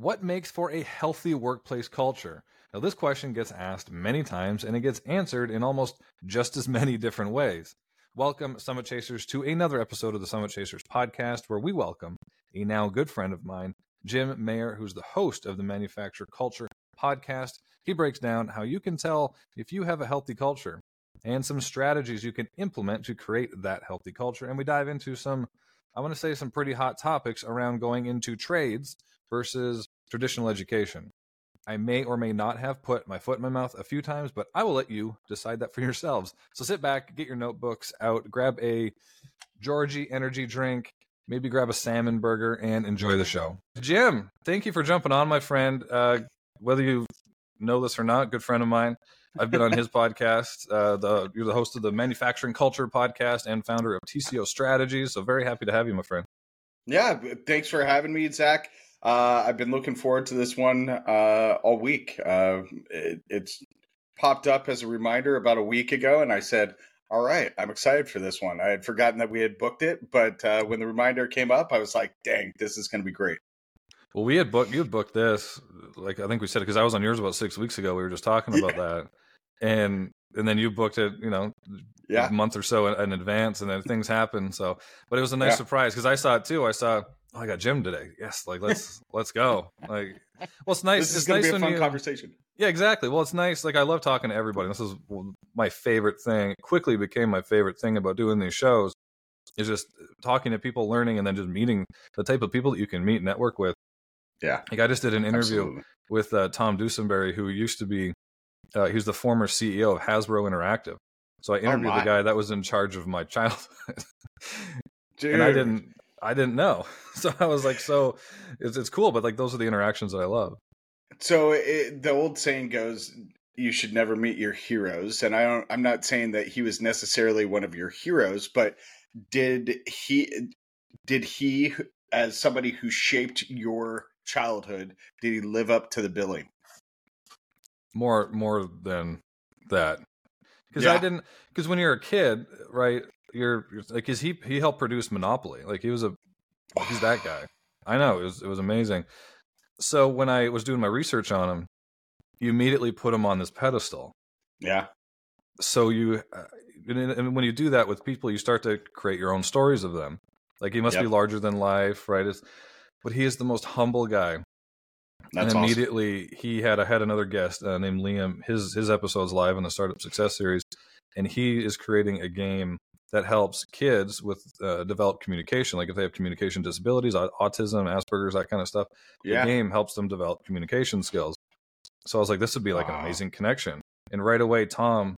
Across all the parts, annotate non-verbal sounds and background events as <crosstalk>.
What makes for a healthy workplace culture? Now, this question gets asked many times and it gets answered in almost just as <laughs> many different ways. Welcome, Summit Chasers, to another episode of the Summit Chasers podcast, where we welcome a now good friend of mine, Jim Mayer, who's the host of the Manufacturing Culture podcast. He breaks down how you can tell if you have a healthy culture and some strategies you can implement to create that healthy culture. And we dive into some, I want to say, some pretty hot topics around going into trades versus traditional education. I may or may not have put my foot in my mouth a few times, but I will let you decide that for yourselves. So sit back, get your notebooks out, grab a Georgie energy drink, maybe grab a salmon burger, and enjoy the show. Jim, thank you for jumping on, my friend. Uh, whether you know this or not, good friend of mine. I've been on his <laughs> podcast. Uh, the you're the host of the Manufacturing Culture podcast and founder of TCO Strategies. So very happy to have you, my friend. Yeah, thanks for having me, Zach. Uh, I've been looking forward to this one uh, all week. Uh, it, it's popped up as a reminder about a week ago, and I said, "All right, I'm excited for this one." I had forgotten that we had booked it, but uh, when the reminder came up, I was like, "Dang, this is going to be great." Well, we had booked you had booked this, like I think we said it because I was on yours about six weeks ago. We were just talking about yeah. that, and and then you booked it, you know, yeah. a month or so in, in advance, and then things happened. So, but it was a nice yeah. surprise because I saw it too. I saw oh, I got Jim today. Yes, like let's <laughs> let's go. Like, well, it's nice. This is it's gonna nice be a fun you, conversation. Yeah, exactly. Well, it's nice. Like I love talking to everybody. This is my favorite thing. It quickly became my favorite thing about doing these shows is just talking to people, learning, and then just meeting the type of people that you can meet, network with. Yeah. Like I just did an interview Absolutely. with uh, Tom Dusenberry, who used to be, uh, he was the former CEO of Hasbro Interactive. So I oh, interviewed oh the guy that was in charge of my <laughs> childhood. and I didn't, I didn't know. <laughs> So I was like, so it's, it's cool, but like those are the interactions that I love. So it, the old saying goes, you should never meet your heroes. And I don't, I'm not saying that he was necessarily one of your heroes, but did he, did he, as somebody who shaped your childhood, did he live up to the billing? More, more than that. Because yeah. I didn't, because when you're a kid, right, you're, you're like, cause he, he helped produce Monopoly. Like he was a He's that guy. I know it was it was amazing. So when I was doing my research on him, you immediately put him on this pedestal. Yeah. So you, uh, and when you do that with people, you start to create your own stories of them. Like he must yep. be larger than life, right? It's, but he is the most humble guy. That's and immediately awesome. he had I had another guest uh, named Liam. His his episode's live in the Startup Success Series, and he is creating a game that helps kids with uh, develop communication. Like if they have communication disabilities, autism, Asperger's, that kind of stuff, yeah. the game helps them develop communication skills. So I was like, this would be like wow. an amazing connection. And right away, Tom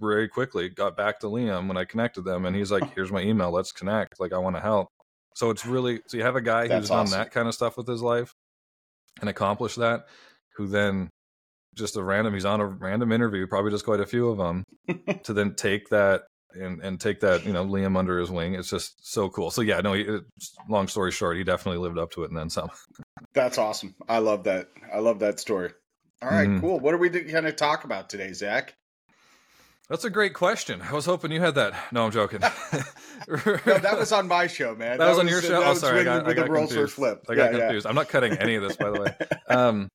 very quickly got back to Liam when I connected them, and he's like, <laughs> "Here's my email. Let's connect. Like I want to help." So it's really so you have a guy That's who's awesome. done that kind of stuff with his life and accomplished that, who then just a random he's on a random interview probably just quite a few of them <laughs> to then take that and and take that you know Liam under his wing. It's just so cool. So yeah, no. He, long story short, he definitely lived up to it and then some. <laughs> That's awesome. I love that. I love that story. All right, mm-hmm. cool. What are we going to talk about today, Zach? That's a great question. I was hoping you had that. No, I'm joking. <laughs> no, that was on my show, man. That, that was, on your show. Oh, sorry, I got, I got the roles were. I got yeah, confused. Yeah. I'm not cutting any of this, by the way. <laughs> Um,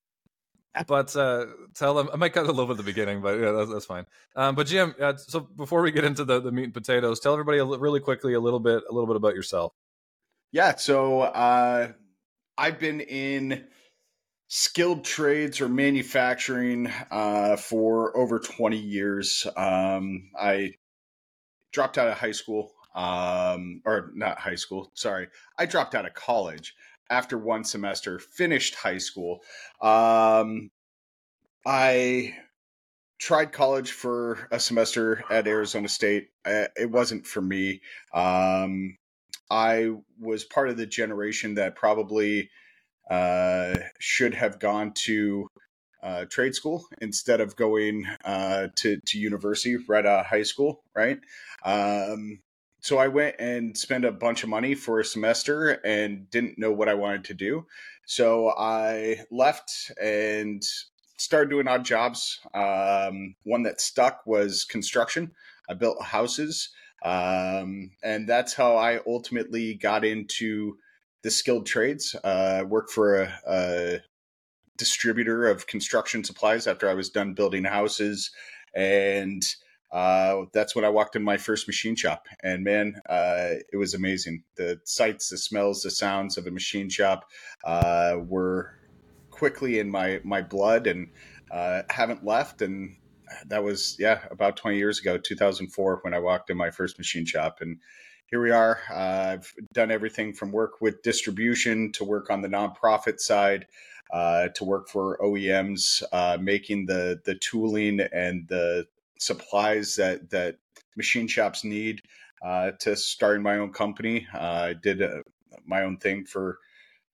but uh, tell them I might cut a little bit at the beginning, but yeah, that's, that's fine. Um, but Jim, uh, so before we get into the, the meat and potatoes, tell everybody really quickly a little bit a little bit about yourself. Yeah, so uh, I've been in skilled trades or manufacturing uh, for over 20 years. Um, I dropped out of high school, um, or not high school. Sorry, I dropped out of college after one semester, finished high school. Um, I tried college for a semester at Arizona State. It wasn't for me. Um, I was part of the generation that probably uh, should have gone to uh, trade school instead of going uh, to to university right out of high school. Right. Um, so I went and spent a bunch of money for a semester and didn't know what I wanted to do. So I left and started doing odd jobs. Um, one that stuck was construction. I built houses. Um, and that's how I ultimately got into the skilled trades. Uh, worked for a, a distributor of construction supplies after I was done building houses, and uh, that's when I walked in my first machine shop. And man, uh, it was amazing. The sights, the smells, the sounds of a machine shop uh, were quickly in my my blood, and uh, haven't left. And that was yeah about 20 years ago, 2004, when I walked in my first machine shop, and here we are. I've done everything from work with distribution to work on the nonprofit side. Uh, to work for OEMs, uh, making the the tooling and the supplies that that machine shops need uh, to starting my own company. Uh, I did a, uh, my own thing for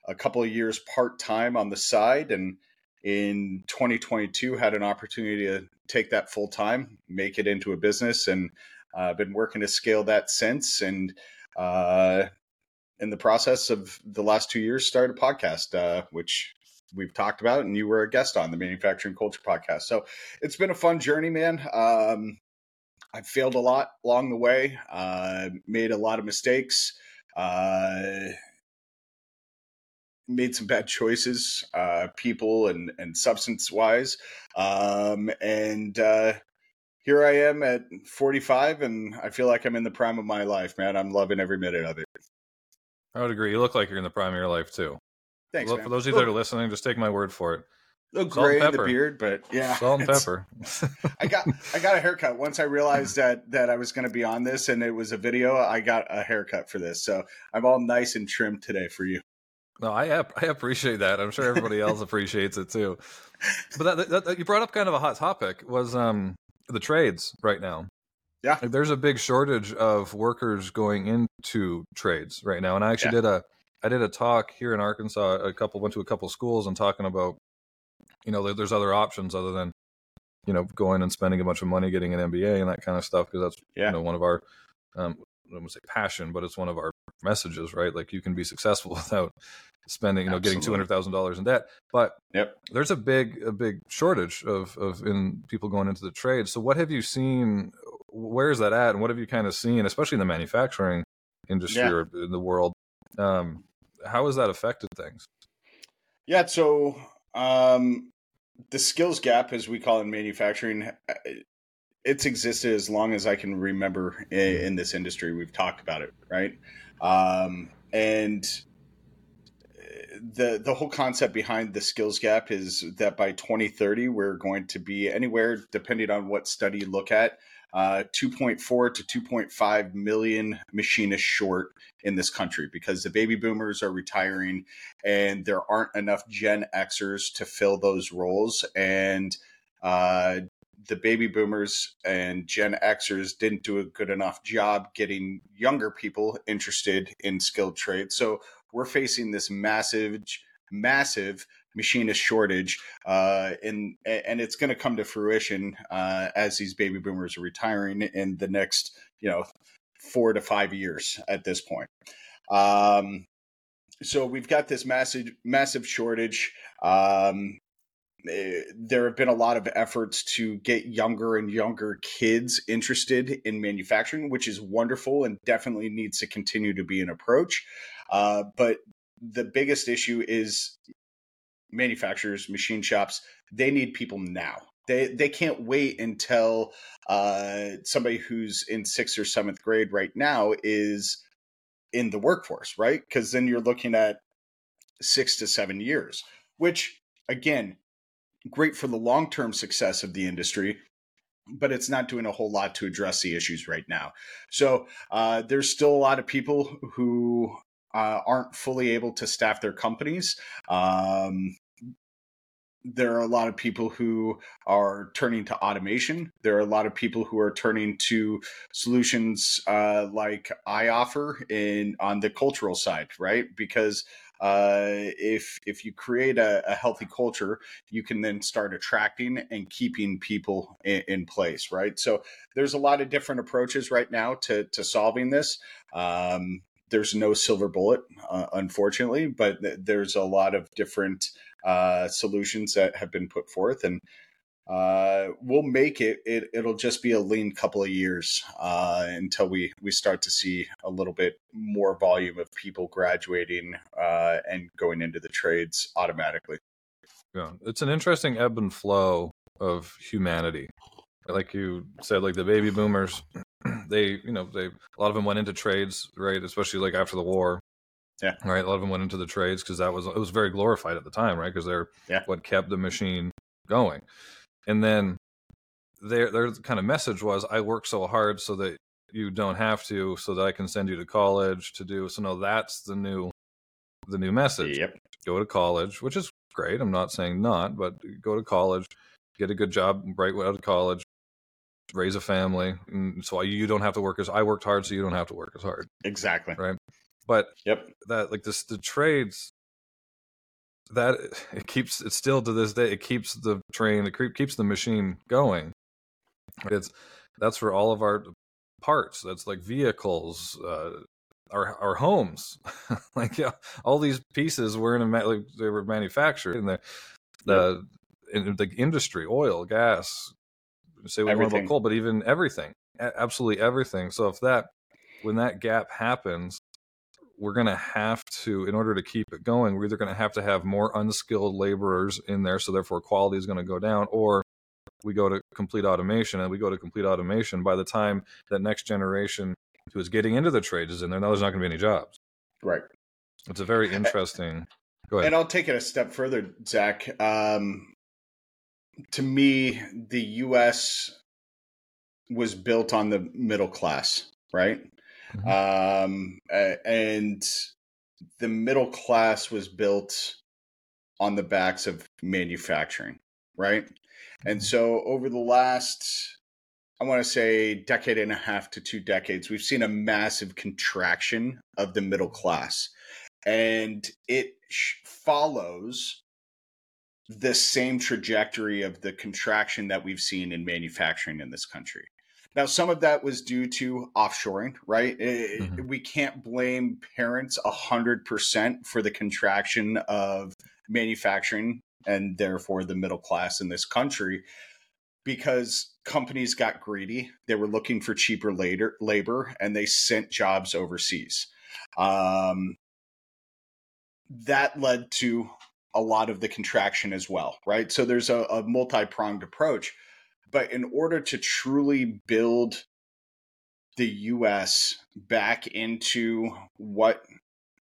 a couple of years part time on the side, and in 2022 had an opportunity to take that full time, make it into a business, and I've been working to scale that since. And in the process of the last two years, started a podcast, which we've talked about, and you were a guest on the Manufacturing Culture podcast. So it's been a fun journey, man. Um, I've failed a lot along the way, uh, made a lot of mistakes, uh, made some bad choices, uh, people and, and substance wise. Um, and uh, here I am at 45, and I feel like I'm in the prime of my life, man. I'm loving every minute of it. I would agree. You look like you're in the prime of your life, too. Thanks, well, for those of you that are listening, just take my word for it. A little gray the beard, but yeah, salt and pepper. I got I got a haircut once I realized that that I was going to be on this, and it was a video. I got a haircut for this, so I'm all nice and trimmed today for you. No, I I appreciate that. I'm sure everybody <laughs> else appreciates it too. But that, that, that, you brought up kind of a hot topic was um the trades right now. Yeah, like, there's a big shortage of workers going into trades right now, and I actually yeah. did a I did a talk here in Arkansas. A couple went to a couple schools and talking about, you know, there's other options other than, you know, going and spending a bunch of money getting an MBA and that kind of stuff because that's yeah. you know one of our, um, I don't want to say passion, but it's one of our messages, right? Like you can be successful <laughs> without spending, you know, Absolutely. getting two hundred thousand dollars in debt. But yep. there's a big, a big shortage of of in people going into the trade. So what have you seen? Where is that at, and what have you kind of seen, especially in the manufacturing industry yeah. or in the world? Um, how has that affected things? Yeah, so um, the skills gap, as we call it in manufacturing, uh, it's existed as long as I can remember in, mm-hmm. in this industry. We've talked about it, right? Um, and uh, the the whole concept behind the skills gap is that by 2030 we're going to be anywhere depending on what study you look at uh, 2.4 to 2.5 million machinists short in this country because the baby boomers are retiring and there aren't enough Gen Xers to fill those roles. And uh, the baby boomers and Gen Xers didn't do a good enough job getting younger people interested in skilled trades. So we're facing this massive, massive machinist shortage, uh, and and it's going to come to fruition uh, as these baby boomers are retiring in the next you know four to five years at this point. Um, so we've got this massive massive shortage. Um, eh, there have been a lot of efforts to get younger and younger kids interested in manufacturing, which is wonderful and definitely needs to continue to be an approach. Uh, but the biggest issue is manufacturers, machine shops, they need people now. They they can't wait until uh, somebody who's in sixth or seventh grade right now is in the workforce, right? Because then you're looking at six to seven years, which again, great for the long term success of the industry, but it's not doing a whole lot to address the issues right now. So uh, there's still a lot of people who uh, aren't fully able to staff their companies. Um, there are a lot of people who are turning to automation. There are a lot of people who are turning to solutions uh, like I offer in on the cultural side, right? Because uh, if if you create a, a, healthy culture, you can then start attracting and keeping people in, in, place, right? So there's a lot of different approaches right now to to solving this. Um, there's no silver bullet, uh, unfortunately, but th- there's a lot of different uh, solutions that have been put forth. And uh, we'll make it. it. It'll just be a lean couple of years uh, until we we start to see a little bit more volume of people graduating uh, and going into the trades automatically. Yeah, it's an interesting ebb and flow of humanity. Like you said, like the baby boomers, <clears throat> they you know they a lot of them went into trades, right? Especially like after the war. Yeah. Right. A lot of them went into the trades because that was it was very glorified at the time, right? Because they're yeah. what kept the machine going. And then their their kind of message was, "I work so hard so that you don't have to, so that I can send you to college to do." So no, that's the new the new message. Yep. Go to college, which is great. I'm not saying not, but go to college, get a good job right out of college, raise a family, and so you don't have to work as I worked hard, so you don't have to work as hard. Exactly. Right. But yep, that like this the trades that it keeps it still to this day it keeps the train it keeps the machine going it's that's for all of our parts that's like vehicles uh our our homes <laughs> like yeah all these pieces were in a like they were manufactured in the the yep. in the industry oil gas say what everything. you want about coal but even everything absolutely everything so if that when that gap happens we're going to have to, in order to keep it going, we're either going to have to have more unskilled laborers in there, so therefore quality is going to go down, or we go to complete automation. And we go to complete automation by the time that next generation who is getting into the trades is in there, now there's not going to be any jobs. Right. It's a very interesting. Go ahead. And I'll take it a step further, Zach. Um, to me, the U.S. was built on the middle class, right? Mm-hmm. Um, and the middle class was built on the backs of manufacturing, right? And mm-hmm. so over the last, I want to say, decade and a half to two decades, we've seen a massive contraction of the middle class. And it follows the same trajectory of the contraction that we've seen in manufacturing in this country. Now, some of that was due to offshoring, right? Mm-hmm. We can't blame parents 100% for the contraction of manufacturing and therefore the middle class in this country because companies got greedy. They were looking for cheaper later, labor and they sent jobs overseas. Um, that led to a lot of the contraction as well, right? So there's a, a multi pronged approach. But in order to truly build the US back into what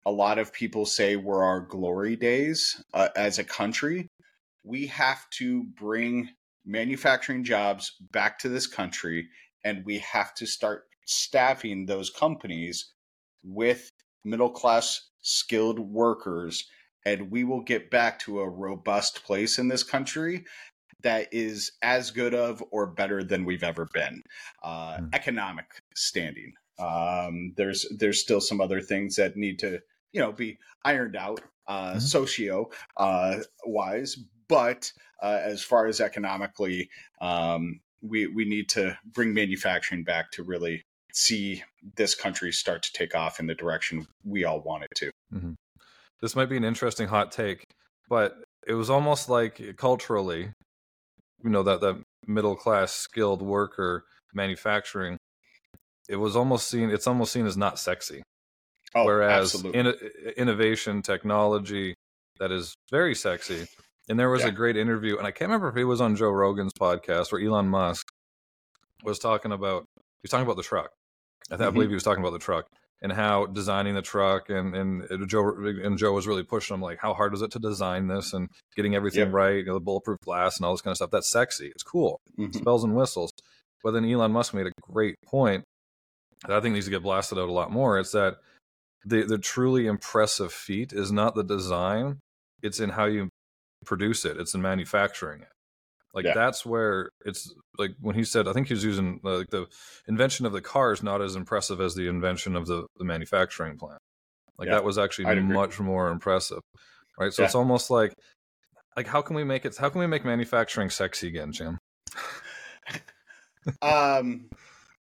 a lot of people say were our glory days uh, as a country, we have to bring manufacturing jobs back to this country and we have to start staffing those companies with middle class skilled workers and we will get back to a robust place in this country that is as good of or better than we've ever been. Uh, mm. Economic standing. Um, there's there's still some other things that need to you know be ironed out uh, mm. socio uh, wise, but uh, as far as economically, um, we we need to bring manufacturing back to really see this country start to take off in the direction we all want it to. Mm-hmm. This might be an interesting hot take, but it was almost like culturally you know that that middle class skilled worker manufacturing it was almost seen it's almost seen as not sexy oh, whereas in, innovation technology that is very sexy and there was yeah. a great interview and i can't remember if it was on joe rogan's podcast where elon musk was talking about he was talking about the truck i, th- mm-hmm. I believe he was talking about the truck and how designing the truck and and Joe and Joe was really pushing him like how hard was it to design this and getting everything yep. right, you know, the bulletproof glass and all this kind of stuff. That's sexy. It's cool. Mm-hmm. Bells and whistles. But then Elon Musk made a great point that I think needs to get blasted out a lot more. It's that the the truly impressive feat is not the design; it's in how you produce it. It's in manufacturing it. Like yeah. that's where it's like when he said, I think he was using uh, like the invention of the car is not as impressive as the invention of the, the manufacturing plant. Like yeah. that was actually much more impressive, right? So yeah. it's almost like like how can we make it? How can we make manufacturing sexy again, Jim? <laughs> um,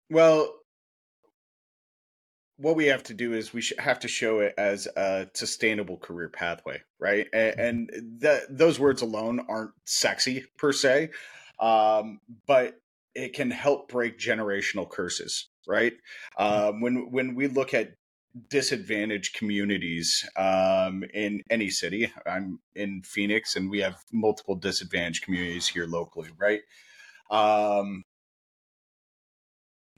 well, what we have to do is we have to show it as a sustainable career pathway, right? And, mm-hmm. and those words alone aren't sexy per se. um, but it can help break generational curses right um, when when we look at disadvantaged communities um, in any city i'm in phoenix and we have multiple disadvantaged communities here locally right um,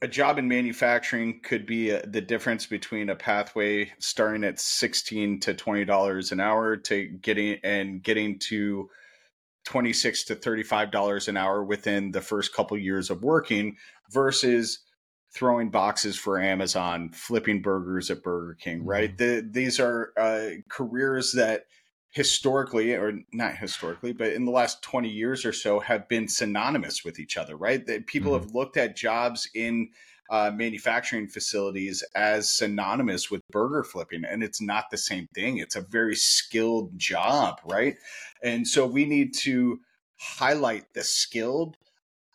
a job in manufacturing could be a, the difference between a pathway starting at 16 to 20 dollars an hour to getting and getting to 26 to 35 dollars an hour within the first couple years of working versus throwing boxes for Amazon, flipping burgers at Burger King, right? Mm-hmm. The, these are uh, careers that historically or not historically but in the last 20 years or so have been synonymous with each other right that people mm-hmm. have looked at jobs in uh, manufacturing facilities as synonymous with burger flipping and it's not the same thing it's a very skilled job right and so we need to highlight the skilled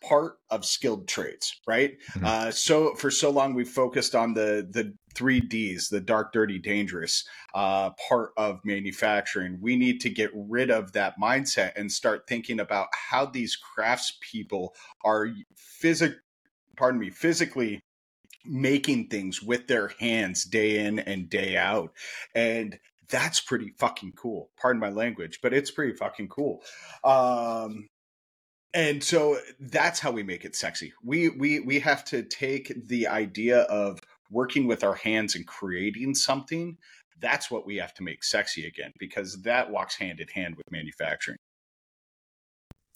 part of skilled trades, right? Mm-hmm. Uh, so for so long we've focused on the the three Ds, the dark, dirty, dangerous uh, part of manufacturing. We need to get rid of that mindset and start thinking about how these craftspeople are physic, pardon me, physically making things with their hands day in and day out, and that's pretty fucking cool. Pardon my language, but it's pretty fucking cool. Um, and so that's how we make it sexy we we we have to take the idea of working with our hands and creating something that's what we have to make sexy again because that walks hand in hand with manufacturing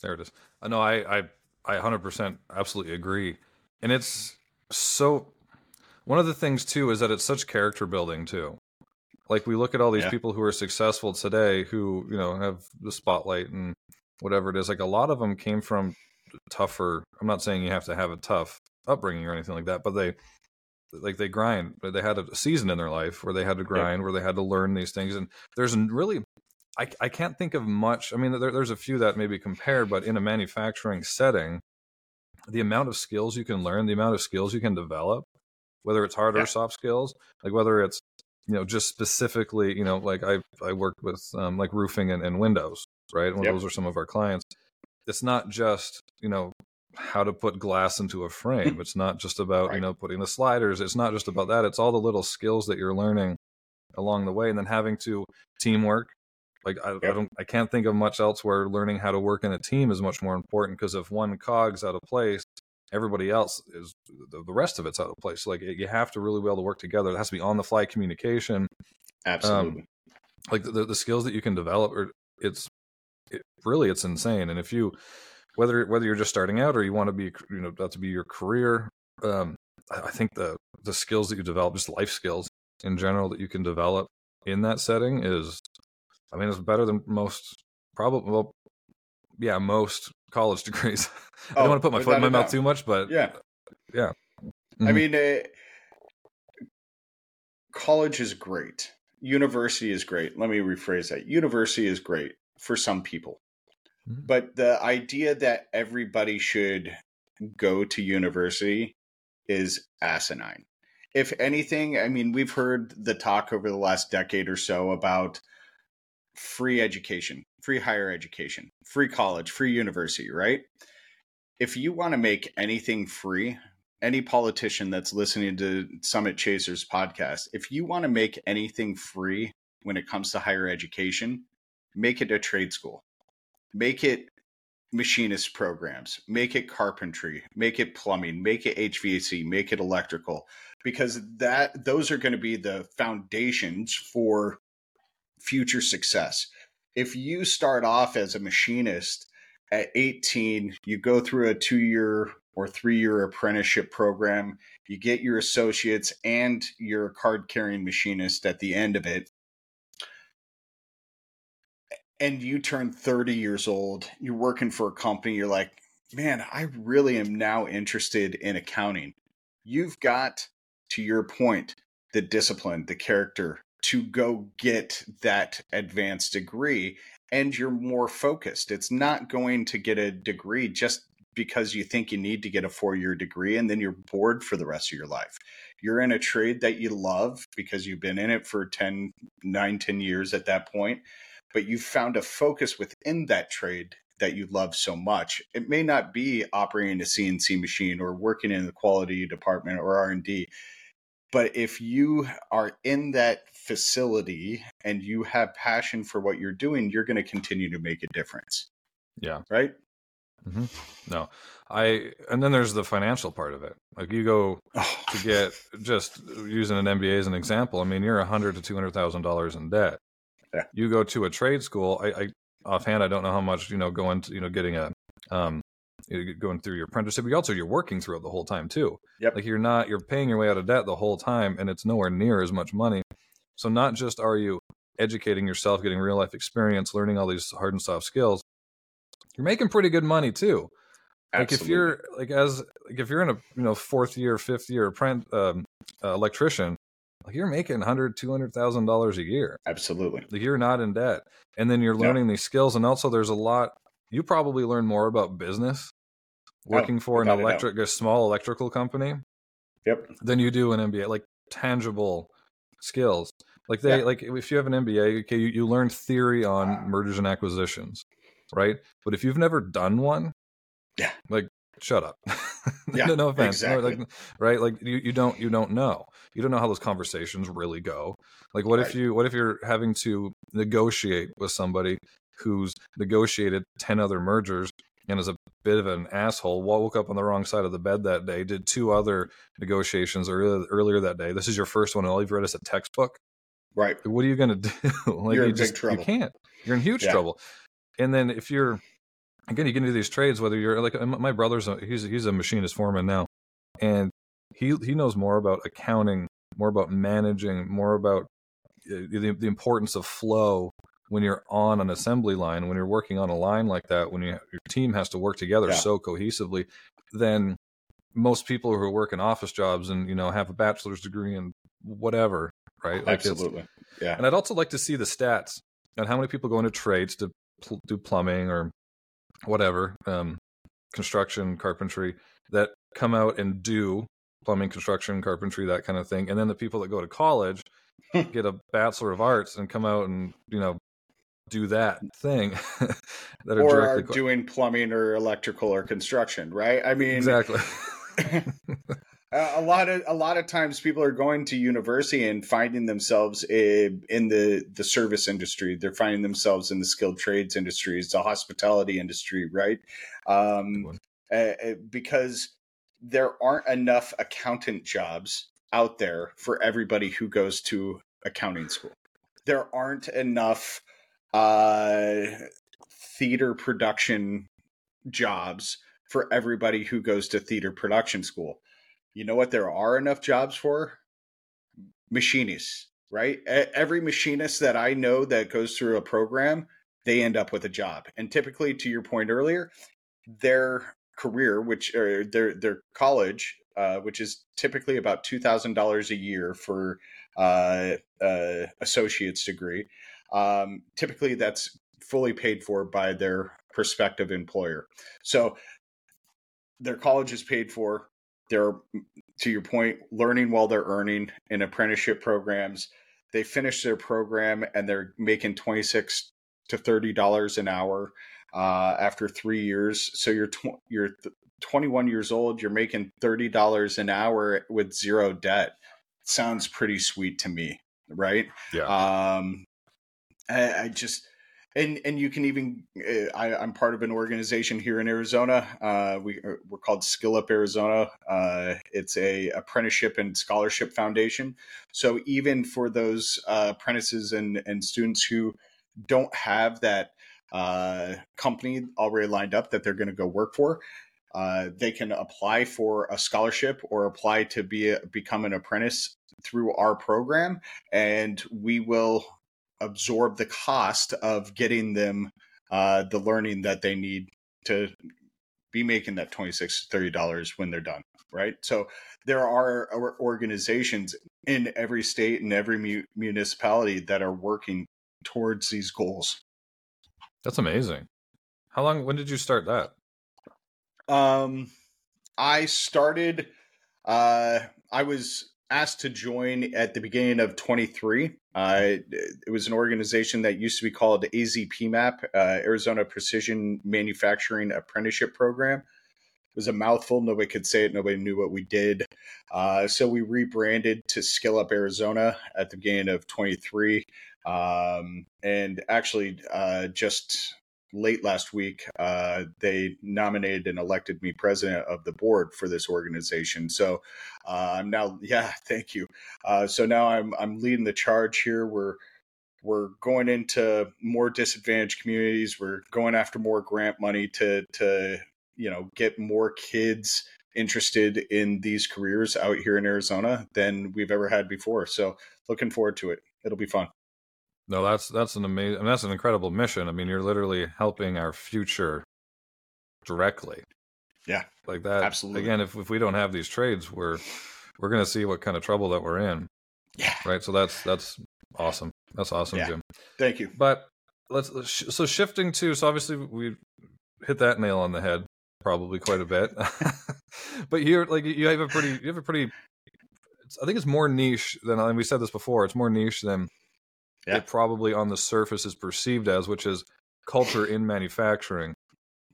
there it is uh, i know i i i 100% absolutely agree and it's so one of the things too is that it's such character building too like we look at all these yeah. people who are successful today who you know have the spotlight and whatever it is. Like a lot of them came from tougher. I'm not saying you have to have a tough upbringing or anything like that, but they like they grind. They had a season in their life where they had to grind, where they had to learn these things. And there's really, I, I can't think of much. I mean, there, there's a few that maybe compare, but in a manufacturing setting, the amount of skills you can learn, the amount of skills you can develop, whether it's hard yeah. or soft skills, like whether it's you know just specifically, you know, like I I worked with um, like roofing and, and windows, right? Well, yep. those are some of our clients. It's not just you know how to put glass into a frame. it's not just about right. you know putting the sliders. It's not just about that. It's all the little skills that you're learning along the way, and then having to teamwork. Like I, yep. I don't, I can't think of much else where learning how to work in a team is much more important because if one cog's out of place, everybody else is the, the rest of it's out of place. So like you have to really be able to work together. It has to be on the fly communication. Absolutely. Um, like the, the skills that you can develop, or it's it, really it's insane. And if you whether whether you're just starting out or you want to be you know that to be your career, um, I think the the skills that you develop, just life skills in general that you can develop in that setting is, I mean, it's better than most probably well, yeah, most college <laughs> degrees. I don't want to put my foot in my mouth too much, but yeah, yeah. Mm-hmm. I mean, uh, college is great. University is great. Let me rephrase that. University is great for some people. Mm-hmm. But the idea that everybody should go to university is asinine. If anything, I mean, we've heard the talk over the last decade or so about free education, free higher education, free college, free university, right? If you want to make anything free, any politician that's listening to Summit Chasers podcast, if you want to make anything free when it comes to higher education, make it a trade school. Make it machinist programs, make it carpentry, make it plumbing, make it HVAC, make it electrical. Because that those are going to be the foundations for future success. If you start off as a machinist at 18, you go through a 2-year or 3-year apprenticeship program, you get your associates and your card carrying machinist at the end of it and you turn 30 years old, you're working for a company, you're like, man, I really am now interested in accounting. You've got, to your point, the discipline, the character to go get that advanced degree, and you're more focused. It's not going to get a degree just because you think you need to get a four year degree and then you're bored for the rest of your life. You're in a trade that you love because you've been in it for 10, 9, 10 years at that point but you've found a focus within that trade that you love so much. It may not be operating a CNC machine or working in the quality department or R&D. But if you are in that facility and you have passion for what you're doing, you're going to continue to make a difference. Yeah. Right? Mm-hmm. No, I and then there's the financial part of it. Like you go oh. to get just using an MBA as an example. I mean, you're a hundred to two hundred thousand dollars in debt. Yeah. You go to a trade school. I, I offhand, I don't know how much you know going to you know getting a um going through your apprenticeship. You also you're working through it the whole time too. Yep. Like you're not you're paying your way out of debt the whole time, and it's nowhere near as much money. So not just are you educating yourself, getting real life experience, learning all these hard and soft skills, you're making pretty good money too. Like if you're like as like if you're in a you know fourth year, fifth year apprentice um, uh, electrician, like you're making hundred, two hundred thousand dollars a year. Absolutely. Like you're not in debt, and then you're learning no. these skills, and also there's a lot. You probably learn more about business oh, working oh, for an electric, a small electrical company. Yep. Than you do an MBA, like tangible skills. Like they yeah. like if you have an MBA, okay, you, you learn theory on mergers and acquisitions right? But if you've never done one, yeah, like shut up. <laughs> <laughs> yeah, no, offense, exactly. like, right? Like you, you don't you don't know. You don't know how those conversations really go. Like what right. if you what if you're having to negotiate with somebody who's negotiated 10 other mergers and is a bit of an asshole woke up on the wrong side of the bed that day did two other negotiations earlier, earlier that day this is your first one and all you've read is a textbook right what are you going <laughs> to do like you're you in just, big trouble you can't you're in huge yeah. trouble and then if you're again, you get into these trades, whether you're like my brother's, a, he's he's a machinist foreman now, and he he knows more about accounting, more about managing, more about uh, the the importance of flow when you're on an assembly line, when you're working on a line like that, when you, your team has to work together yeah. so cohesively, then most people who work in office jobs and you know have a bachelor's degree and whatever, right? Like Absolutely, yeah. And I'd also like to see the stats on how many people go into trades to pl- do plumbing or whatever, um, construction, carpentry that come out and do plumbing, construction, carpentry, that kind of thing. And then the people that go to college <laughs> get a bachelor of arts and come out and you know do that thing <laughs> that are or are doing plumbing or electrical or construction, right? I mean, exactly. <laughs> a lot of a lot of times people are going to university and finding themselves in, in the the service industry. They're finding themselves in the skilled trades industries the hospitality industry right? Um, uh, because there aren't enough accountant jobs out there for everybody who goes to accounting school. There aren't enough uh, theater production jobs for everybody who goes to theater production school you know what there are enough jobs for? Machinists, right? Every machinist that I know that goes through a program, they end up with a job. And typically, to your point earlier, their career, which or their their college, uh, which is typically about two thousand dollars a year for uh, uh, associate's degree, um, typically that's fully paid for by their prospective employer. So their college is paid for they're to your point learning while they're earning in apprenticeship programs. They finish their program and they're making 26 to 30 dollars an hour uh, after three years. So you're tw- you're 21 years old you're making 30 dollars an hour with zero debt. Sounds pretty sweet to me right? Yeah. Um I, I just and and you can even uh, I, am part of an organization here in Arizona. Uh, we uh, we're called Skill Up Arizona. Uh, it's a apprenticeship and scholarship foundation. So even for those uh, apprentices and and students who don't have that uh, company already lined up that they're going to go work for. they can apply for a scholarship or apply to be a, become an apprentice through our program, and we will absorb the cost of getting them uh, the learning that they need to be making that 26 30 dollars when they're done right? So there are organizations in every state and every mu- municipality that are working towards these goals. That's amazing. How long when did you start that? Um i started uh i was asked to join at the beginning of 23. Uh, it was an organization that used to be called AZPMAP, uh, Arizona Precision Manufacturing Apprenticeship Program. It was a mouthful. Nobody could say it. Nobody knew what we did. Uh, so we rebranded to Skill Up Arizona at the beginning of 23. Um, and actually, uh, just late last week, uh, they nominated and elected me president of the board for this organization. So uh, I'm now, <laughs> yeah, thank you. Uh, so now I'm I'm leading the charge here. We're we're going into more disadvantaged communities. We're going after more grant money to to you know get more kids interested in these careers out here in Arizona than we've ever had before. So looking forward to it. It'll be fun. No, that's that's an amazing. I mean, that's an incredible mission. I mean, you're literally helping our future directly. Yeah, like that. Absolutely. Again, if if we don't have these trades, we're we're going to see what kind of trouble that we're in. Yeah. Right. So that's that's awesome. That's awesome, yeah. Jim. Thank you. But let's so shifting to so obviously we hit that nail on the head probably quite a bit. <laughs> but you're like you have a pretty you have a pretty I think it's more niche than and we said this before. It's more niche than yeah. it probably on the surface is perceived as, which is culture in manufacturing.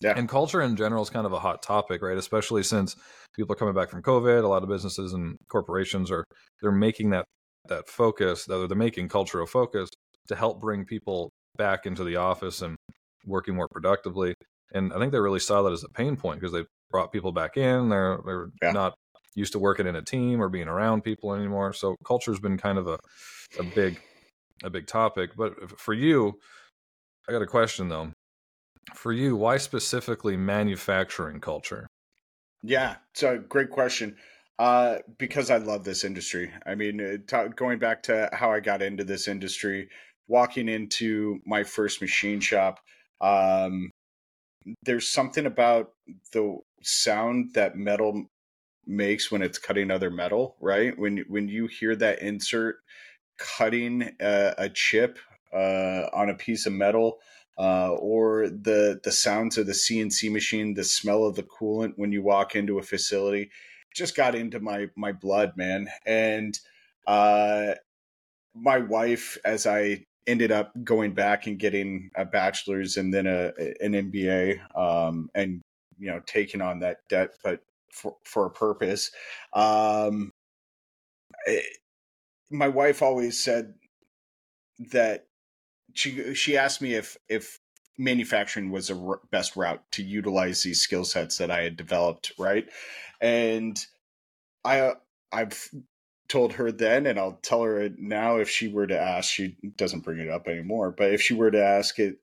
Yeah. And culture in general is kind of a hot topic, right? Especially since people are coming back from COVID. A lot of businesses and corporations are they're making that that focus, that they're making culture a focus to help bring people back into the office and working more productively. And I think they really saw that as a pain point because they brought people back in. They're they're yeah. not used to working in a team or being around people anymore. So culture's been kind of a a big a big topic. But for you, I got a question though. For you, why specifically manufacturing culture? Yeah, it's a great question. Uh, because I love this industry. I mean, uh, t- going back to how I got into this industry, walking into my first machine shop, um, there's something about the sound that metal makes when it's cutting other metal, right? When when you hear that insert cutting a, a chip uh, on a piece of metal, uh, or the the sounds of the CNC machine, the smell of the coolant when you walk into a facility, just got into my my blood, man. And uh, my wife, as I ended up going back and getting a bachelor's and then a an MBA, um, and you know taking on that debt, but for for a purpose. Um, it, my wife always said that she she asked me if if manufacturing was a r- best route to utilize these skill sets that I had developed, right? And I I've told her then, and I'll tell her now if she were to ask. She doesn't bring it up anymore, but if she were to ask it,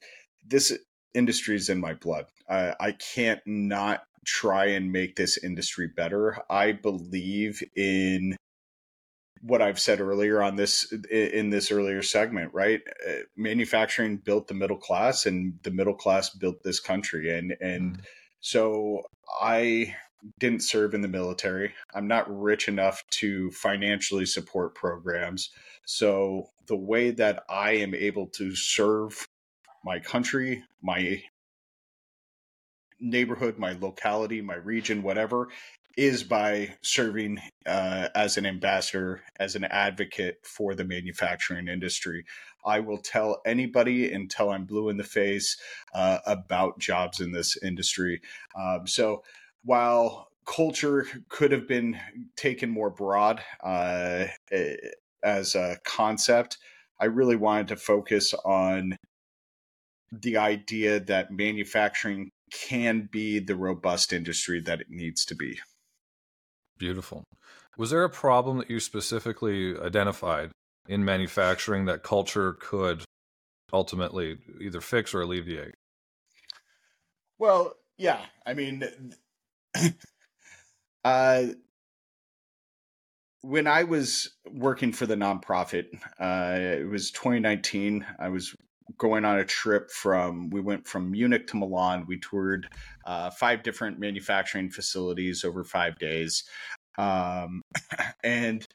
this industry is in my blood. I, I can't not try and make this industry better. I believe in what I've said earlier on this in this earlier segment, right? Uh, manufacturing built the middle class, and the middle class built this country, and and mm. so I didn't serve in the military. I'm not rich enough to financially support programs. So the way that I am able to serve my country, my neighborhood, my locality, my region, whatever, is by serving uh, as an ambassador, as an advocate for the manufacturing industry. I will tell anybody until I'm blue in the face uh, about jobs in this industry. Um, so while culture could have been taken more broad uh, as a concept, I really wanted to focus on the idea that manufacturing can be the robust industry that it needs to be. Beautiful. Was there a problem that you specifically identified in manufacturing that culture could ultimately either fix or alleviate? Well, yeah. I mean, <clears throat> uh, when I was working for the nonprofit, uh, it was 2019. I was going on a trip from we went from Munich to Milan. We toured uh, five different manufacturing facilities over five days, um, <laughs> and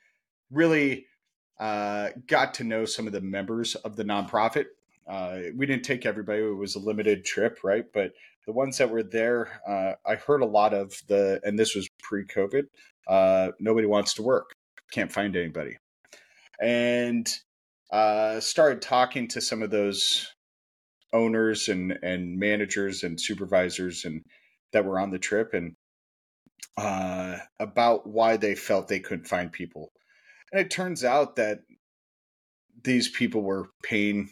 really uh, got to know some of the members of the nonprofit. Uh, we didn't take everybody; it was a limited trip, right? But the ones that were there, uh, I heard a lot of the, and this was pre-COVID. Uh, nobody wants to work. can't find anybody. And uh, started talking to some of those owners and and managers and supervisors and that were on the trip and uh, about why they felt they couldn't find people. And it turns out that these people were paying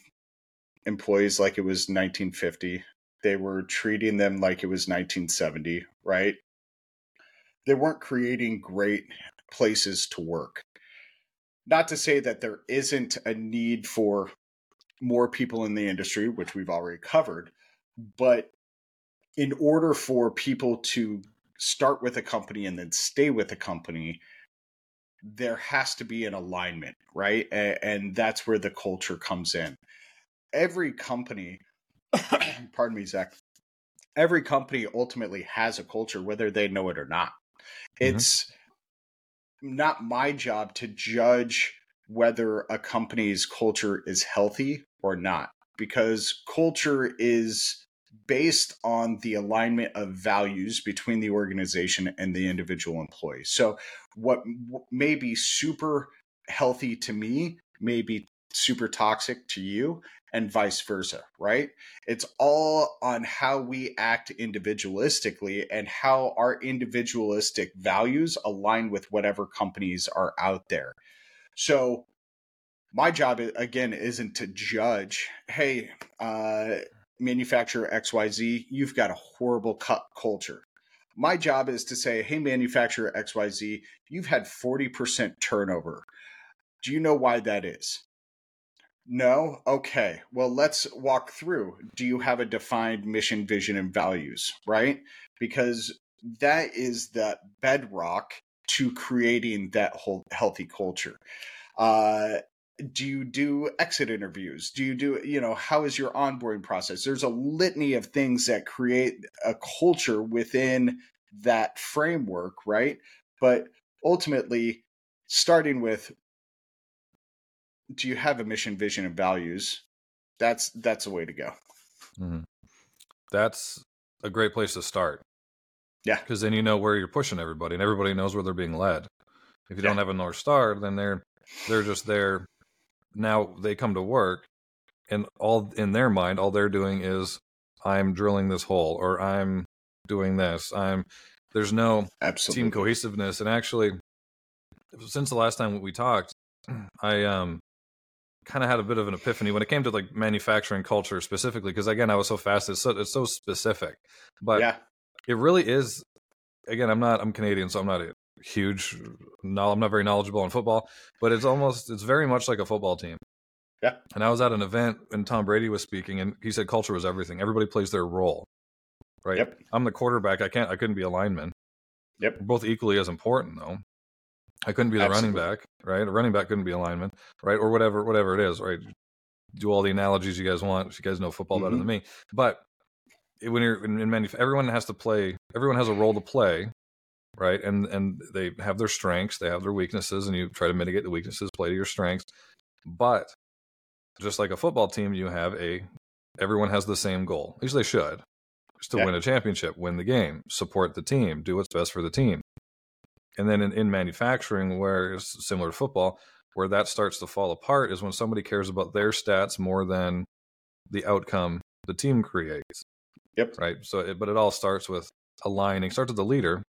employees like it was 1950. They were treating them like it was 1970, right? They weren't creating great places to work. Not to say that there isn't a need for more people in the industry, which we've already covered, but in order for people to start with a company and then stay with a company, there has to be an alignment, right? And that's where the culture comes in. Every company, <coughs> pardon me, Zach, every company ultimately has a culture, whether they know it or not. Mm-hmm. Not my job to judge whether a company's culture is healthy or not, because culture is based on the alignment of values between the organization and the individual employee. So, what may be super healthy to me may be super toxic to you, and vice versa, right? It's all on how we act individualistically and how our individualistic values align with whatever companies are out there. So, my job again isn't to judge hey uh, manufacturer xyz you've got a horrible cut culture my job is to say hey manufacturer xyz you've had 40% turnover do you know why that is no? Okay. Well let's walk through. Do you have a defined mission vision and values right? Because that is that bedrock to creating that whole healthy culture. Uh, do you do exit interviews? Do you do you know how is your onboarding process? There's a litany of things that create a culture within that framework right? But ultimately starting with do you have a mission vision and values? That's that's a way to go. Mm-hmm. that's a great place to start. Yeah. Because then you know where you're pushing everybody and everybody knows where they're being led. If you yeah. don't have a north star then they're they're just there. Now they come to work and all in their mind all they're doing is i'm drilling this hole or i'm doing this. I'm there's no Absolutely. team cohesiveness and actually since the last time we talked <clears throat> i um kind of had a bit of an epiphany when it came to like manufacturing culture specifically because again i was so fast it's so it's so specific. But yeah. it really is again i'm not i'm canadian so i'm not a huge no i'm not very knowledgeable on football but it's almost it's very much like a football team. Yeah. And i was at an event and tom brady was speaking and he said culture was everything. Everybody plays their role right? Yep. i'm the quarterback i can't i couldn't be a lineman. Yep. We're both equally as important though i couldn't be the Absolutely. running back right a running back couldn't be a lineman right or whatever whatever it is right do all the analogies you guys want you guys know football mm-hmm. better than me but when you're in, in everyone has to play everyone has a role to play right? And and they have their strengths, they have their weaknesses, and you try to mitigate the weaknesses, play to your strengths. But just like a football team, you have a everyone has the same goal. At least they should. Just to yeah. win a championship, win the game, support the team, do what's best for the team. And then in, in manufacturing, where it's similar to football, where that starts to fall apart is when somebody cares about their stats more than the outcome the team creates. Yep. Right. So, it, but it all starts with aligning. Starts with the leader,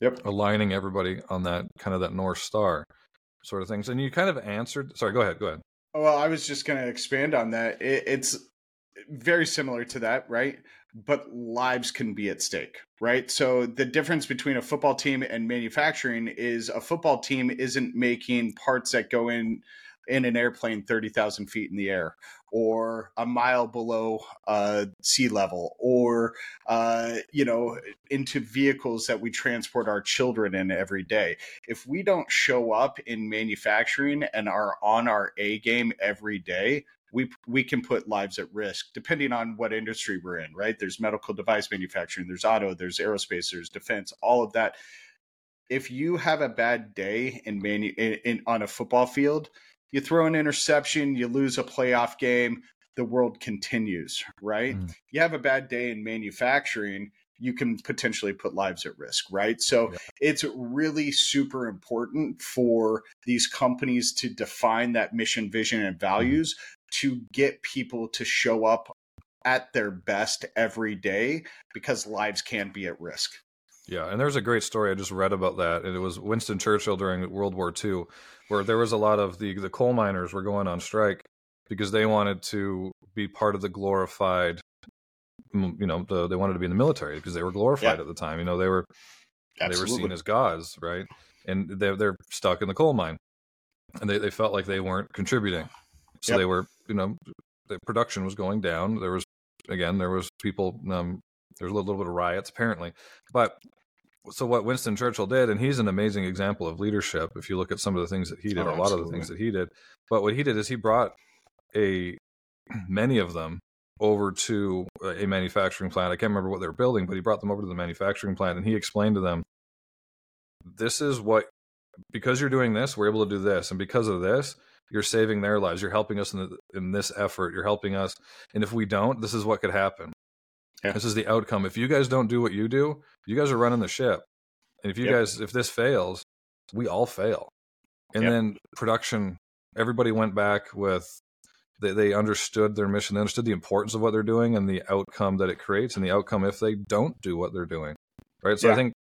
Yep. Aligning everybody on that kind of that North Star sort of things. And you kind of answered. Sorry, go ahead. Go ahead. Well, I was just going to expand on that. It, it's very similar to that, right? But lives can be at stake, right? So the difference between a football team and manufacturing is a football team isn't making parts that go in in an airplane 30,000 feet in the air or a mile below uh, sea level or, uh, you know, into vehicles that we transport our children in every day. If we don't show up in manufacturing and are on our A game every day, we we can put lives at risk depending on what industry we're in right there's medical device manufacturing there's auto there's aerospace there's defense all of that if you have a bad day in, manu- in, in on a football field you throw an interception, you lose a playoff game, the world continues, right? Mm. You have a bad day in manufacturing, you can potentially put lives at risk, right? So yeah. it's really super important for these companies to define that mission, vision, and mm-hmm. values. To get people to show up at their best every day because lives can be at risk. Yeah, and there's a great story I just read about that, and it was Winston Churchill during World War II, where there was a lot of the the coal miners were going on strike because they wanted to be part of the glorified you know the, they wanted to be in the military because they were glorified yeah. at the time you know they were Absolutely. they were seen as gods right and they're, they're stuck in the coal mine and they, they felt like they weren't contributing so yep. they were you know the production was going down there was again there was people um there was a little, little bit of riots apparently but so what Winston Churchill did, and he's an amazing example of leadership. If you look at some of the things that he did, oh, a lot of the things that he did, but what he did is he brought a <clears throat> many of them over to a manufacturing plant. I can't remember what they were building, but he brought them over to the manufacturing plant and he explained to them, this is what, because you're doing this, we're able to do this. And because of this, you're saving their lives. You're helping us in, the, in this effort. You're helping us. And if we don't, this is what could happen. Yeah. This is the outcome. If you guys don't do what you do, you guys are running the ship. And if you yep. guys, if this fails, we all fail. And yep. then production, everybody went back with they, they understood their mission, they understood the importance of what they're doing and the outcome that it creates and the outcome if they don't do what they're doing. Right. So yeah. I think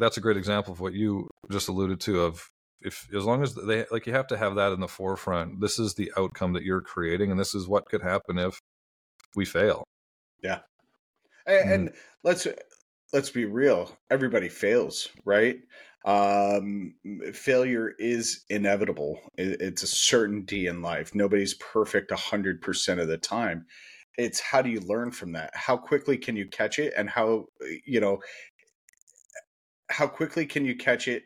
that's a great example of what you just alluded to of if as long as they like you have to have that in the forefront this is the outcome that you're creating and this is what could happen if we fail yeah and, mm. and let's let's be real everybody fails right um, failure is inevitable. It, it's a certainty in life. Nobody's perfect 100% of the time. It's how do you learn from that? How quickly can you catch it? And how, you know, how quickly can you catch it?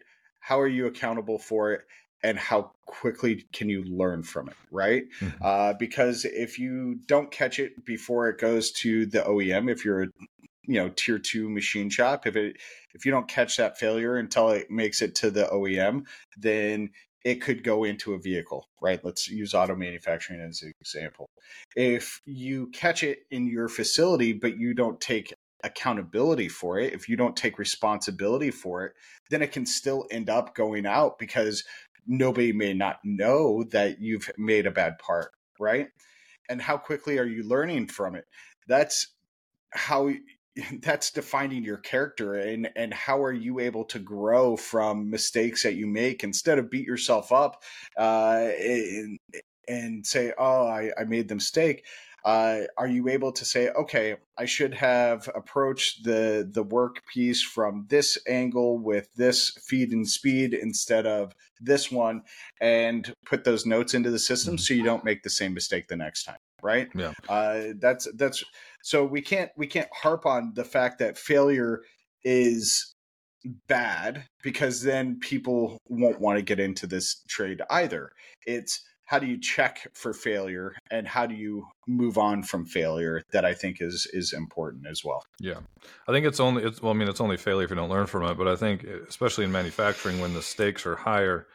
How are you accountable for it? And how quickly can you learn from it, right? Mm-hmm. Uh, because if you don't catch it before it goes to the OEM, if you're a you know tier two machine shop if it if you don't catch that failure until it makes it to the OEM then it could go into a vehicle right let's use auto manufacturing as an example if you catch it in your facility but you don't take accountability for it if you don't take responsibility for it then it can still end up going out because nobody may not know that you've made a bad part right? And how quickly are you learning from it? That's how <laughs> that's defining your character and and how are you able to grow from mistakes that you make instead of beat yourself up uh, and, and say oh I, I made the mistake uh, are you able to say okay i should have approached the the work piece from this angle with this feed and speed instead of this one and put those notes into the system mm-hmm. so you don't make the same mistake the next time right yeah uh, that's that's so we can't we can't harp on the fact that failure is bad because then people won't want to get into this trade either. It's how do you check for failure and how do you move on from failure that I think is is important as well. Yeah. I think it's only it's well I mean it's only failure if you don't learn from it, but I think eh, especially in manufacturing when the stakes are higher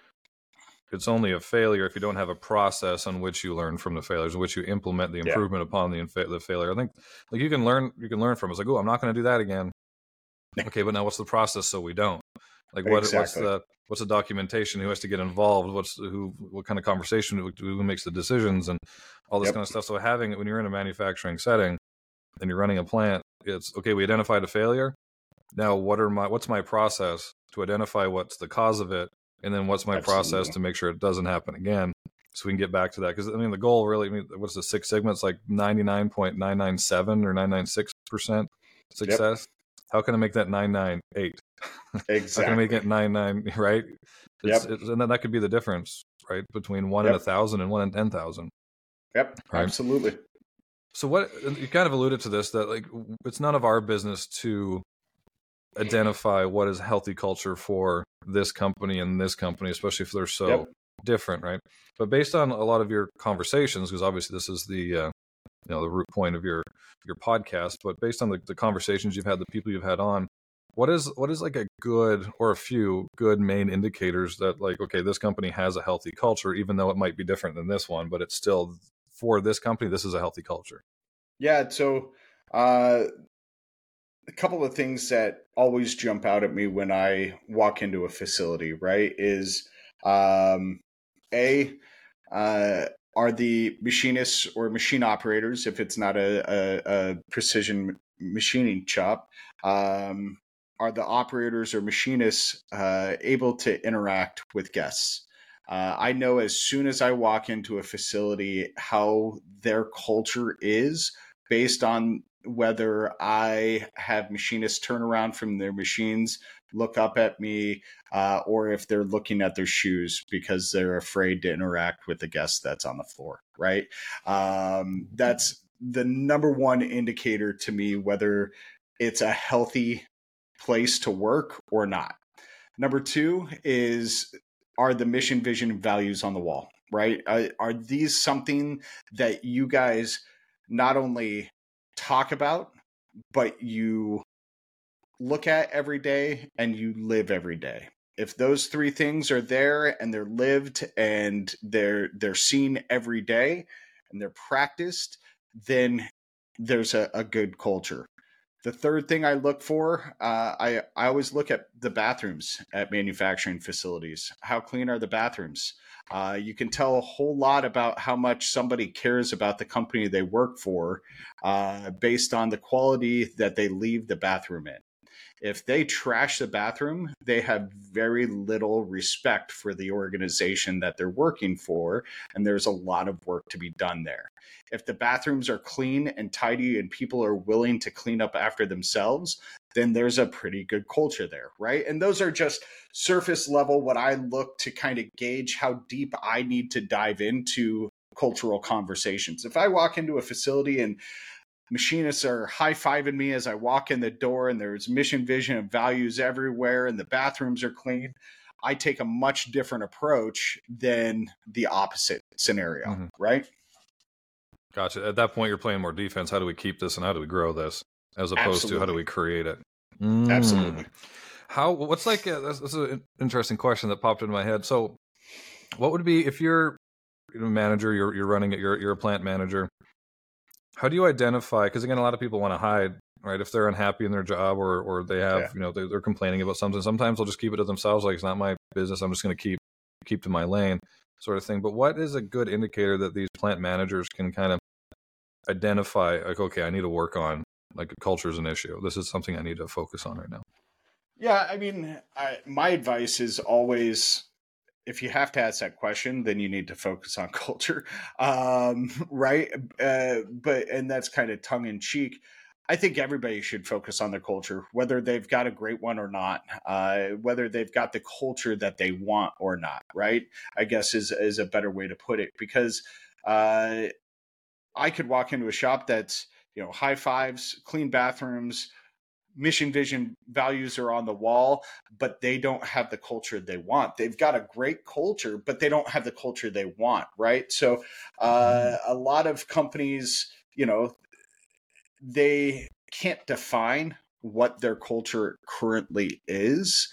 it's only a failure if you don't have a process on which you learn from the failures, in which you implement the improvement yeah. upon the the failure. I think like you can learn you can learn from. It. It's like, oh, I'm not going to do that again. <laughs> okay, but now what's the process so we don't? Like what exactly. what's the what's the documentation? Who has to get involved? What's who? What kind of conversation? Who, makes the decisions and all this yep. kind of stuff? So having it when you're in a manufacturing setting and you're running a plant, it's okay. We identified a failure. Now, what are my what's my process to identify what's the cause of it and then what's my Absolutely. process to make sure it doesn't happen again so we can get back to that because i mean the goal really I mean, what's the six sigma it's like 99.997 or 996 percent success yep. How can i make that 998 exactly <laughs> how can i make it nine nine? <laughs> Right. It's, yep. It's, and then that could be the difference right between one yep. in a thousand and one in ten thousand yep right? absolutely so what you kind of alluded to this that like it's none of our business to identify what is healthy culture for this company and this company, especially if they're so yep. different, right? But based on a lot of your conversations, because obviously this is the uh, you know the root point of your your podcast, but based on the, the conversations you've had, the people you've had on, what is what is like a good or a few good main indicators that like okay, this company has a healthy culture, even though it might be different than this one, but it's still for this company, this is a healthy culture. Yeah, so uh, a couple of things that always jump out at me when I walk into a facility, right, is um, a uh, are the machinists or machine operators, if it's not a, a, a precision machining shop, um, are the operators or machinists uh, able to interact with guests? Uh, I know as soon as I walk into a facility how their culture is based on whether I have machinists turn around from their machines, look up at me, uh, or if they're looking at their shoes because they're afraid to interact with the guest that's on the floor, right? Um, that's the number one indicator to me whether it's a healthy place to work or not. Number two is are the mission, vision, values on the wall, right? Are, are these something that you guys not only talk about, but you look at every day and you live every day. If those three things are there and they're lived and they're they're seen every day and they're practiced, then there's a, a good culture. The third thing I look for, uh, I I always look at the bathrooms at manufacturing facilities. How clean are the bathrooms? Uh, you can tell a whole lot about how much somebody cares about the company they work for uh, based on the quality that they leave the bathroom in. If they trash the bathroom, they have very little respect for the organization that they're working for, and there's a lot of work to be done there. If the bathrooms are clean and tidy and people are willing to clean up after themselves, then there's a pretty good culture there, right? And those are just surface level what I look to kind of gauge how deep I need to dive into cultural conversations. If I walk into a facility and machinists are high fiving me as I walk in the door, and there's mission, vision, and values everywhere, and the bathrooms are clean. I take a much different approach than the opposite scenario, mm-hmm. right? Gotcha. At that point, you're playing more defense. How do we keep this and how do we grow this, as opposed Absolutely. to how do we create it? Mm. Absolutely. How? What's like? Uh, that's, that's, an interesting question that popped into my head. So, what would be if you're a manager, you're you're running it, you're you're a plant manager. How do you identify? Because again, a lot of people want to hide, right? If they're unhappy in their job or or they have, yeah. you know, they're, they're, complaining about something. Sometimes they'll just keep it to themselves, like it's not my business. I'm just going to keep keep to my lane, sort of thing. But what is a good indicator that these plant managers can kind of identify? Like, okay, I need to work on like culture is an issue. This is something I need to focus on right now. Yeah, I mean, I, my advice is always if you have to ask that question, then you need to focus on <laughs> culture, um, right? Uh, but and that's kind of tongue in cheek. I think everybody should focus on their culture, whether they've got a great one or not, uh, whether they've got the culture that they want or not. Right? I guess is is a better way to put it because uh, I could walk into a shop that's you know high fives, clean bathrooms, mission vision values are on the wall but they don't have the culture they want. They've got a great culture but they don't have the culture they want right? So uh, mm-hmm. a lot of companies you know they can't define what their culture currently is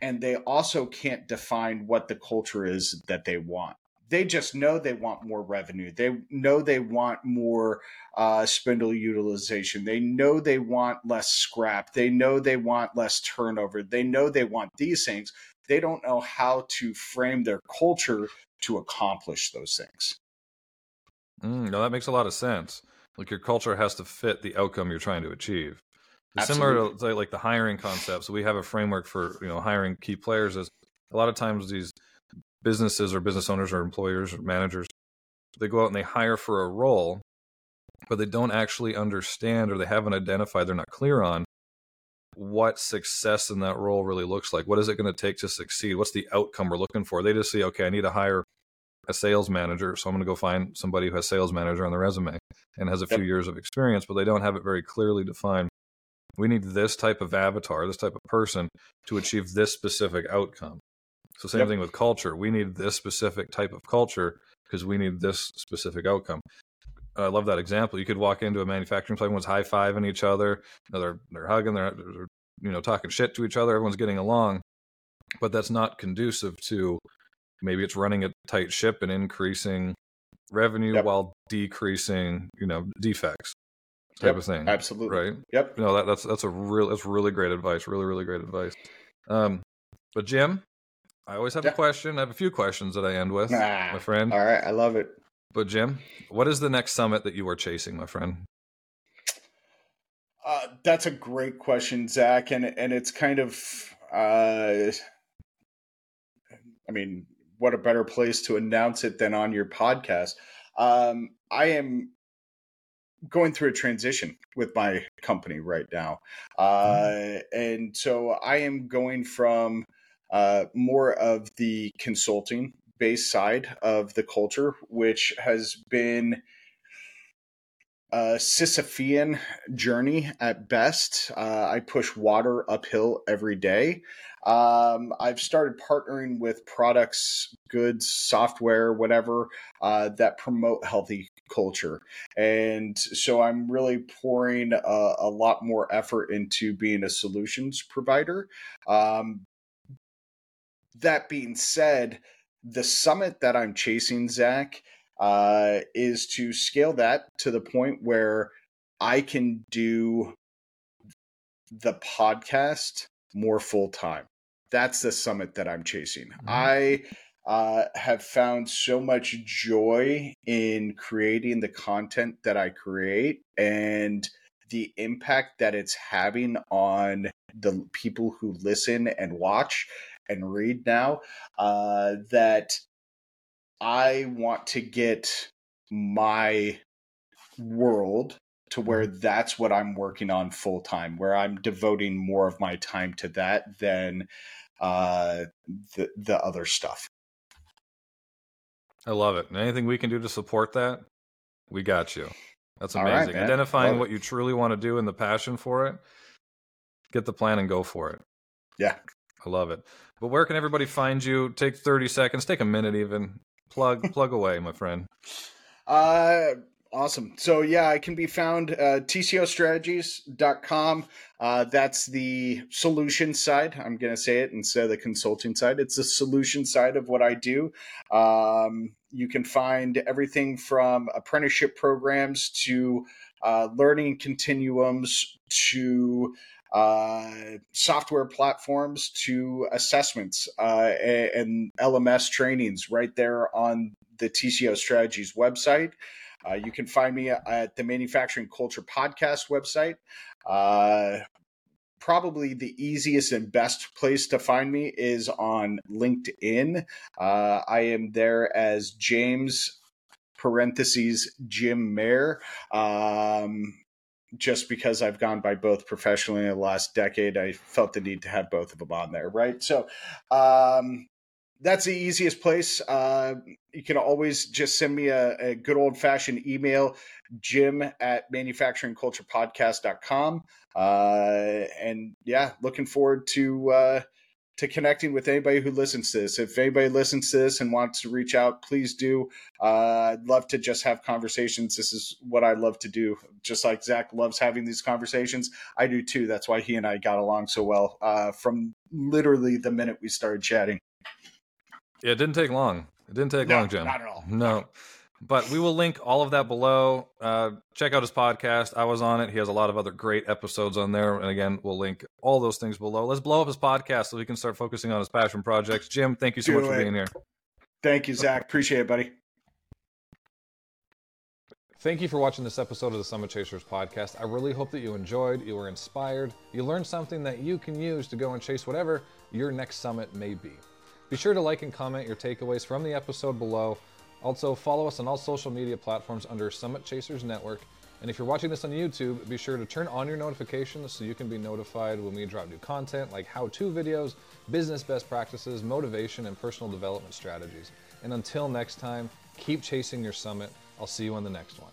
and they also can't define what the culture is that they want they just know they want more revenue. They know they want more uh, spindle utilization. They know they want less scrap. They know they want less turnover. They know they want these things. They don't know how to frame their culture to accomplish those things. Mm, no, that makes a lot of sense. Like your culture has to fit the outcome you're trying to achieve. Similar to like the hiring concepts, we have a framework for you know hiring key players. Is a lot of times these businesses or business owners or employers or managers they go out and they hire for a role but they don't actually understand or they haven't identified they're not clear on what success in that role really looks like. What is it going to take to succeed? What's the outcome we're looking for? They just see okay i need to hire a sales manager so i'm going to go find somebody who has sales manager on the resume and has a few years of experience but they don't have it very clearly defined. We need this type of avatar this type of person to achieve this specific outcome so same yep. thing with culture. We need this specific type of culture because we need this specific outcome. I love that example. You could walk into a manufacturing plant, everyone's high fiving each other, you know, they're they're hugging, they're, they're you know talking shit to each other. Everyone's getting along, but that's not conducive to maybe it's running a tight ship and increasing revenue yep. while decreasing you know defects. type Yep, of thing. Absolutely. Right. Yep. No, that, that's that's a real that's really great advice. Really, really great advice. Um, but Jim, I always have a question. I have a few questions that I end with, Ah, my friend. All right. I love it. But Jim, what is the next summit that you are chasing, my friend? Uh, that's a great question, Zach, and and it's kind of, uh, I mean, what a better place to announce it than on your podcast. Um, I am going through a transition with my company right now, uh, and so I am going from uh, more of the consulting based side of the culture, which has been a Sisyphean journey at best. Uh, I push water uphill every day. Um, I've started partnering with products, goods, software, whatever uh, that promote healthy culture. And so I'm really pouring a, a lot more effort into being a solutions provider. Um, that being said, the summit that I'm chasing, Zach, uh, is to scale that to the point where I can do the podcast more full time. That's the summit that I'm chasing. Mhm. I uh, have found so much joy in creating the content that I create and the impact that it's having on the people who listen and watch and read now uh, that I want to get my world to where that's what I'm working on full time, where I'm devoting more of my time to that than uh, the the other stuff. I love it. And anything we can do to support that, we got you. That's amazing. man. Identifying Love it. what you truly want to do and the passion for it, get the plan and go for it. Yeah. I love it. But where can everybody find you? Take 30 seconds, take a minute even. Plug <laughs> plug away, my friend. Uh, awesome. So yeah, I can be found uh, tcostrategies.com. Uh, that's the solution side. I'm going to say it instead of the consulting side. It's the solution side of what I do. Um, you can find everything from apprenticeship programs to uh, learning continuums to uh, software platforms to assessments uh, and LMS trainings right there on the TCO Strategies website. Uh, you can find me at the Manufacturing Culture Podcast website. Uh, probably the easiest and best place to find me is on LinkedIn. Uh, I am there as James parentheses Jim Mayer. Um, just because I've gone by both professionally in the last decade, I felt the need to have both of them on there, right? So um, that's the easiest place. Uh, you can always just send me a, a good old fashioned email, jim at manufacturingculturepodcast.com. Uh, and yeah, looking forward to uh, to connecting with anybody who listens to this. If anybody listens to this and wants to reach out, please do. Uh, I'd love to just have conversations. This is what I love to do. Just like Zach loves having these conversations, I do too. That's why he and I got along so well uh, from literally the minute we started chatting. Yeah, it didn't take long. It didn't take No, long, Jim. not at all. No. <laughs> But we will link all of that below. Uh, check out his podcast. I was on it. He has a lot of other great episodes on there. And again, we'll link all those things below. Let's blow up his podcast so he can start focusing on his passion projects. Jim, thank you so Do much for being here. Thank you, Zach. Appreciate it, buddy. Thank you for watching this episode of the Summit Chasers podcast. I really hope that you enjoyed, you were inspired, you learned something that you can use to go and chase whatever your next summit may be. Be sure to like and comment your takeaways from the episode below. Also, follow us on all social media platforms under Summit Chasers Network. And if you're watching this on YouTube, be sure to turn on your notifications so you can be notified when we drop new content like how to videos, business best practices, motivation, and personal development strategies. And until next time, keep chasing your summit. I'll see you on the next one.